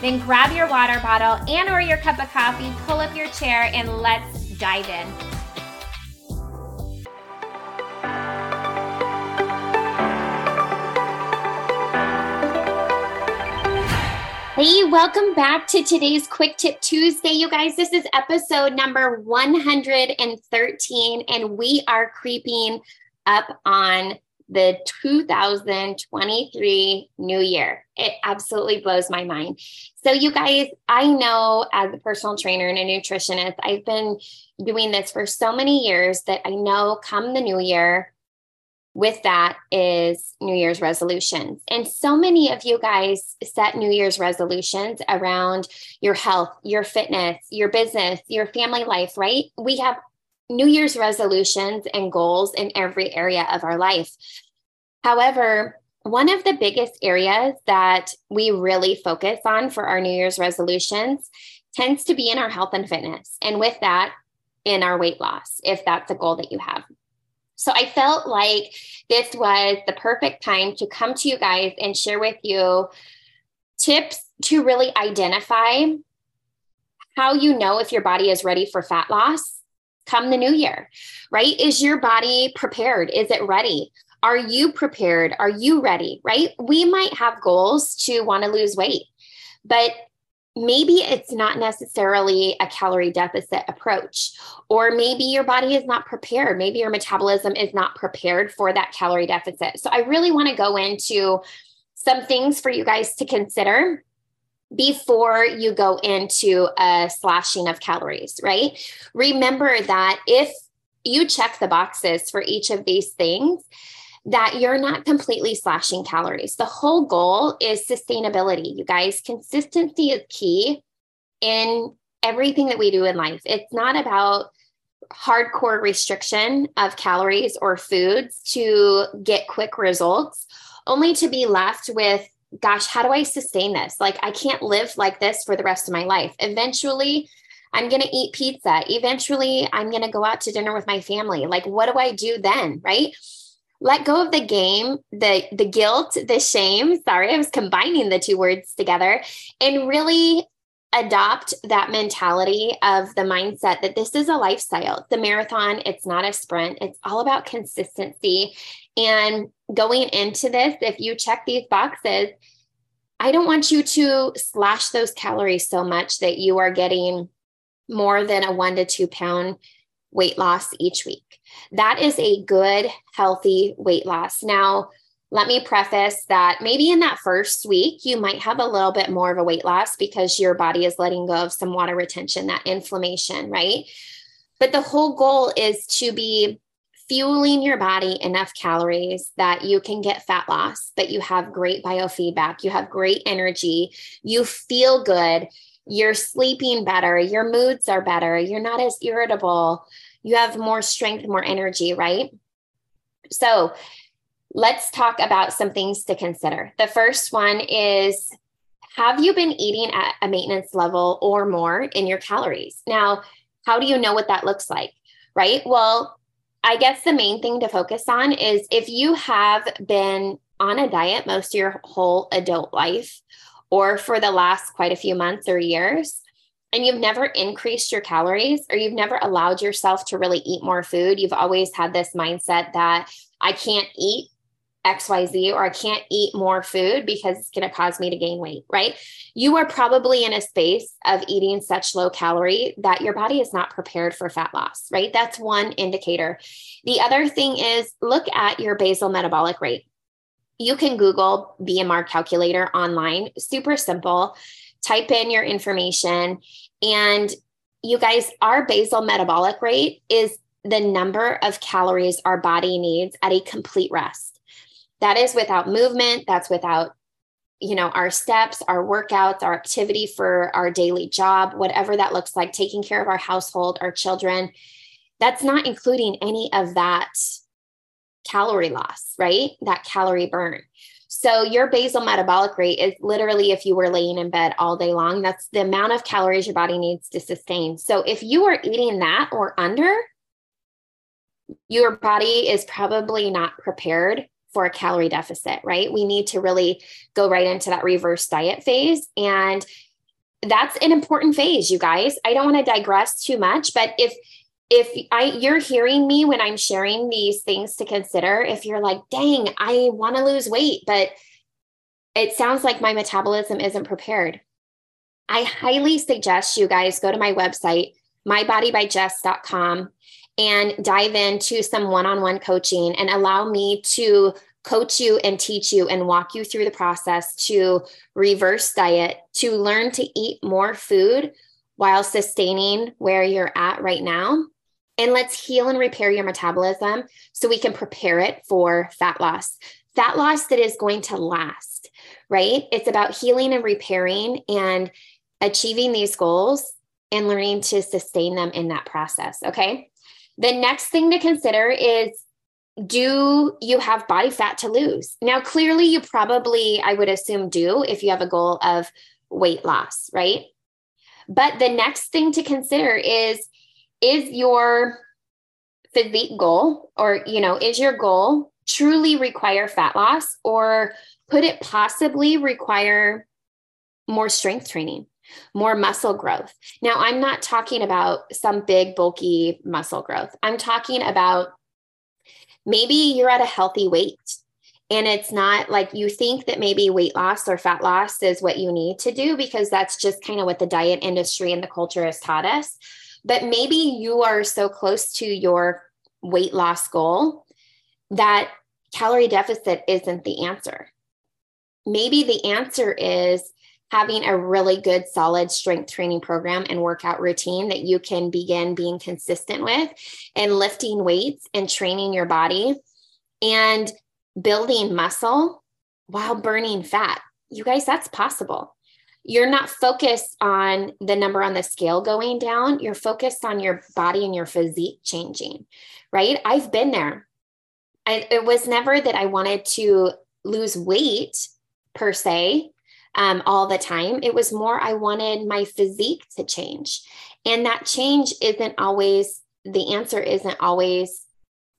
then grab your water bottle and or your cup of coffee, pull up your chair and let's dive in. Hey, welcome back to today's Quick Tip Tuesday, you guys. This is episode number 113, and we are creeping up on the 2023 new year. It absolutely blows my mind. So, you guys, I know as a personal trainer and a nutritionist, I've been doing this for so many years that I know come the new year, with that is New Year's resolutions. And so many of you guys set New Year's resolutions around your health, your fitness, your business, your family life, right? We have New Year's resolutions and goals in every area of our life. However, one of the biggest areas that we really focus on for our New Year's resolutions tends to be in our health and fitness. And with that, in our weight loss, if that's a goal that you have. So I felt like this was the perfect time to come to you guys and share with you tips to really identify how you know if your body is ready for fat loss come the new year, right? Is your body prepared? Is it ready? Are you prepared? Are you ready? Right? We might have goals to want to lose weight, but maybe it's not necessarily a calorie deficit approach, or maybe your body is not prepared. Maybe your metabolism is not prepared for that calorie deficit. So, I really want to go into some things for you guys to consider before you go into a slashing of calories, right? Remember that if you check the boxes for each of these things, that you're not completely slashing calories. The whole goal is sustainability. You guys, consistency is key in everything that we do in life. It's not about hardcore restriction of calories or foods to get quick results, only to be left with gosh, how do I sustain this? Like, I can't live like this for the rest of my life. Eventually, I'm going to eat pizza. Eventually, I'm going to go out to dinner with my family. Like, what do I do then? Right. Let go of the game, the the guilt, the shame. Sorry, I was combining the two words together and really adopt that mentality of the mindset that this is a lifestyle. The marathon, it's not a sprint. It's all about consistency and going into this, if you check these boxes, I don't want you to slash those calories so much that you are getting more than a one to two pound weight loss each week. That is a good, healthy weight loss. Now, let me preface that maybe in that first week, you might have a little bit more of a weight loss because your body is letting go of some water retention, that inflammation, right? But the whole goal is to be fueling your body enough calories that you can get fat loss, but you have great biofeedback, you have great energy, you feel good, you're sleeping better, your moods are better, you're not as irritable, you have more strength, more energy, right? So, let's talk about some things to consider. The first one is have you been eating at a maintenance level or more in your calories? Now, how do you know what that looks like? Right? Well, I guess the main thing to focus on is if you have been on a diet most of your whole adult life, or for the last quite a few months or years, and you've never increased your calories or you've never allowed yourself to really eat more food, you've always had this mindset that I can't eat XYZ or I can't eat more food because it's going to cause me to gain weight, right? You are probably in a space of eating such low calorie that your body is not prepared for fat loss, right? That's one indicator. The other thing is look at your basal metabolic rate. You can Google BMR calculator online, super simple. Type in your information, and you guys, our basal metabolic rate is the number of calories our body needs at a complete rest that is without movement. That's without you know our steps our workouts our activity for our daily job whatever that looks like taking care of our household our children. That's not including any of that calorie loss right? That calorie burn. So your basal metabolic rate is literally if you were laying in bed all day long that's the amount of calories your body needs to sustain. So if you are eating that or under your body is probably not prepared for a calorie deficit, right? We need to really go right into that reverse diet phase. And that's an important phase, you guys. I don't want to digress too much, but if if I you're hearing me when I'm sharing these things to consider, if you're like, dang, I want to lose weight, but it sounds like my metabolism isn't prepared. I highly suggest you guys go to my website, mybodybyjess.com and dive into some one on one coaching and allow me to coach you and teach you and walk you through the process to reverse diet, to learn to eat more food while sustaining where you're at right now. And let's heal and repair your metabolism so we can prepare it for fat loss. Fat loss that is going to last, right? It's about healing and repairing and achieving these goals and learning to sustain them in that process. Okay. The next thing to consider is do you have body fat to lose? Now, clearly, you probably, I would assume, do if you have a goal of weight loss, right? But the next thing to consider is is your physique goal or, you know, is your goal truly require fat loss or could it possibly require more strength training? more muscle growth. Now, I'm not talking about some big, bulky muscle growth. I'm talking about maybe you're at a healthy weight and it's not like you think that maybe weight loss or fat loss is what you need to do because that's just kind of what the diet industry and the culture has taught us. But maybe you are so close to your weight loss goal that calorie deficit isn't the answer. Maybe the answer is having a really good, solid strength training program and workout routine that you can begin being consistent with and lifting weights and training your body and building muscle while burning fat. You guys, that's possible. You're not focused on the number on the scale going down. You're focused on your body and your physique changing, right? I've been there. I, it was never that I wanted to lose weight per se um, all the time. It was more, I wanted my physique to change. And that change isn't always, the answer isn't always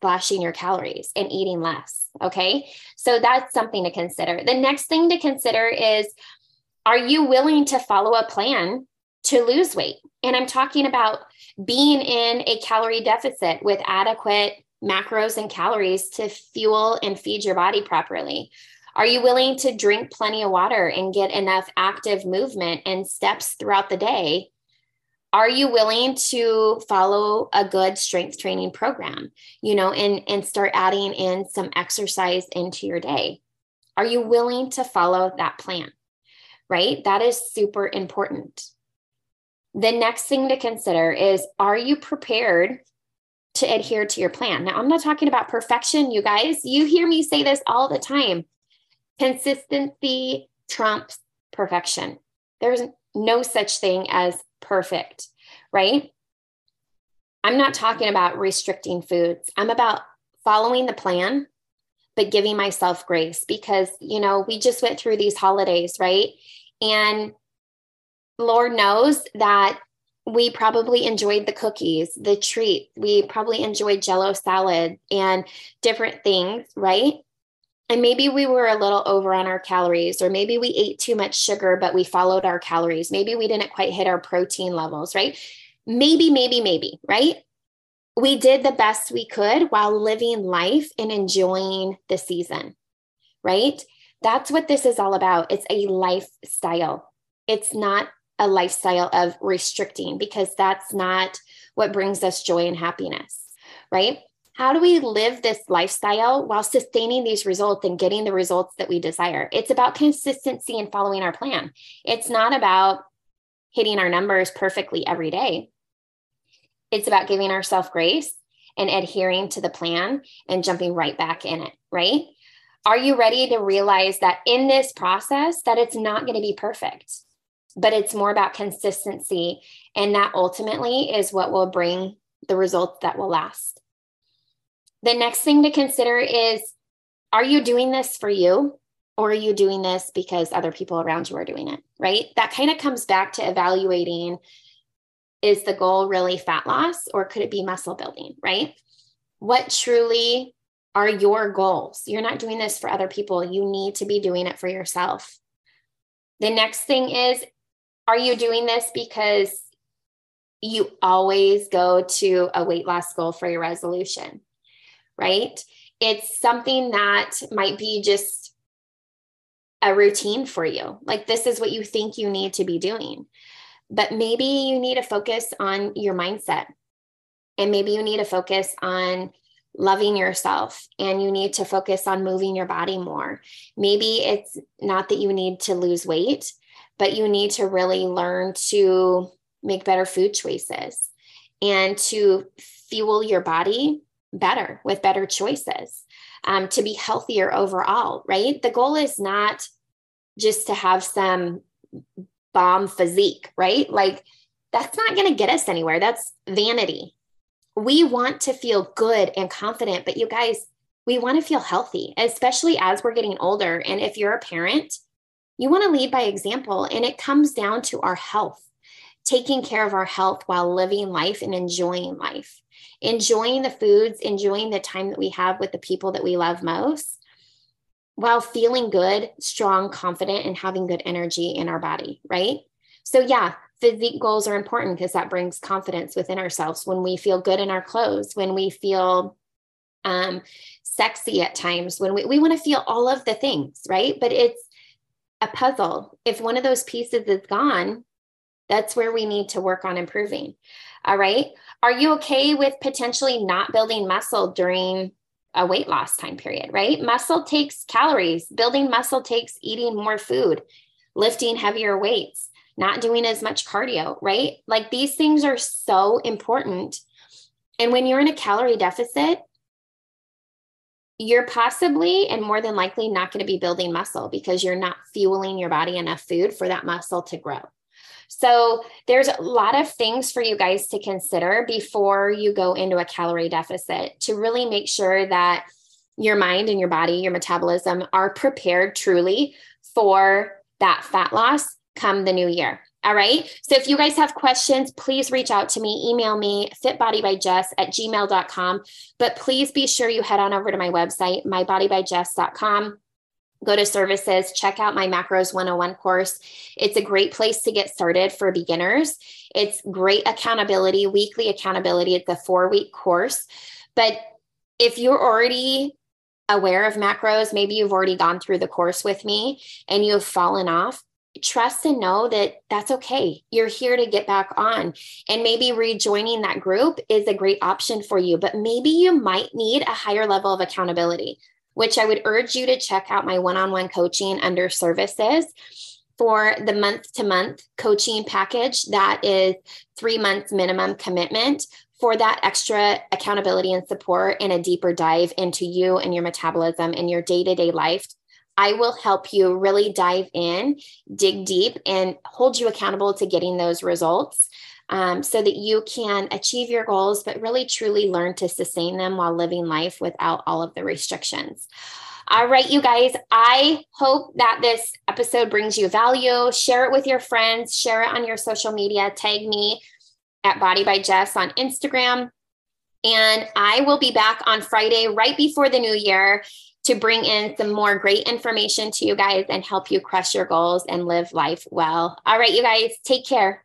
slashing your calories and eating less. Okay. So that's something to consider. The next thing to consider is are you willing to follow a plan to lose weight? And I'm talking about being in a calorie deficit with adequate macros and calories to fuel and feed your body properly. Are you willing to drink plenty of water and get enough active movement and steps throughout the day? Are you willing to follow a good strength training program, you know, and, and start adding in some exercise into your day? Are you willing to follow that plan? Right? That is super important. The next thing to consider is are you prepared to adhere to your plan? Now, I'm not talking about perfection, you guys. You hear me say this all the time. Consistency trumps perfection. There's no such thing as perfect, right? I'm not talking about restricting foods. I'm about following the plan, but giving myself grace because, you know, we just went through these holidays, right? And Lord knows that we probably enjoyed the cookies, the treat. We probably enjoyed jello salad and different things, right? And maybe we were a little over on our calories, or maybe we ate too much sugar, but we followed our calories. Maybe we didn't quite hit our protein levels, right? Maybe, maybe, maybe, right? We did the best we could while living life and enjoying the season, right? That's what this is all about. It's a lifestyle. It's not a lifestyle of restricting because that's not what brings us joy and happiness, right? How do we live this lifestyle while sustaining these results and getting the results that we desire? It's about consistency and following our plan. It's not about hitting our numbers perfectly every day. It's about giving ourselves grace and adhering to the plan and jumping right back in it, right? Are you ready to realize that in this process that it's not going to be perfect? but it's more about consistency. And that ultimately is what will bring the results that will last. The next thing to consider is are you doing this for you? Or are you doing this because other people around you are doing it? Right. That kind of comes back to evaluating is the goal really fat loss or could it be muscle building? Right. What truly are your goals? You're not doing this for other people. You need to be doing it for yourself. The next thing is are you doing this because you always go to a weight loss goal for your resolution? Right? It's something that might be just a routine for you. Like this is what you think you need to be doing. But maybe you need to focus on your mindset. And maybe you need to focus on loving yourself and you need to focus on moving your body more. Maybe it's not that you need to lose weight, but you need to really learn to make better food choices and to fuel your body better with better choices um, to be healthier overall, right? The goal is not just to have some bomb physique, right? Like that's not going to get us anywhere. That's vanity. We want to feel good and confident, but you guys, we want to feel healthy, especially as we're getting older. And if you're a parent, you want to lead by example, and it comes down to our health, taking care of our health while living life and enjoying life, enjoying the foods, enjoying the time that we have with the people that we love most, while feeling good, strong, confident, and having good energy in our body, right? So, yeah, physique goals are important because that brings confidence within ourselves when we feel good in our clothes, when we feel um, sexy at times, when we, we want to feel all of the things, right? But it's a puzzle. If one of those pieces is gone, that's where we need to work on improving. All right. Are you okay with potentially not building muscle during a weight loss time period, right? Muscle takes calories. Building muscle takes eating more food, lifting heavier weights, not doing as much cardio, right? Like these things are so important. And when you're in a calorie deficit, you're possibly and more than likely not going to be building muscle because you're not fueling your body enough food for that muscle to grow. So, there's a lot of things for you guys to consider before you go into a calorie deficit to really make sure that your mind and your body, your metabolism are prepared truly for that fat loss come the new year. All right. So if you guys have questions, please reach out to me. Email me fitbodybyjess at gmail.com. But please be sure you head on over to my website, mybodybyjess.com. Go to services, check out my macros 101 course. It's a great place to get started for beginners. It's great accountability, weekly accountability. It's a four week course. But if you're already aware of macros, maybe you've already gone through the course with me and you have fallen off, trust and know that that's okay. You're here to get back on. And maybe rejoining that group is a great option for you, but maybe you might need a higher level of accountability, which I would urge you to check out my one on one coaching under services for the month to month coaching package. That is three months minimum commitment for that extra accountability and support and a deeper dive into you and your metabolism and your day to day life I will help you really dive in, dig deep, and hold you accountable to getting those results um, so that you can achieve your goals, but really truly learn to sustain them while living life without all of the restrictions. All right, you guys, I hope that this episode brings you value. Share it with your friends, share it on your social media, tag me at Body by Jess on Instagram. And I will be back on Friday, right before the new year, to bring in some more great information to you guys and help you crush your goals and live life well. All right, you guys, take care.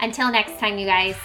Until next time, you guys.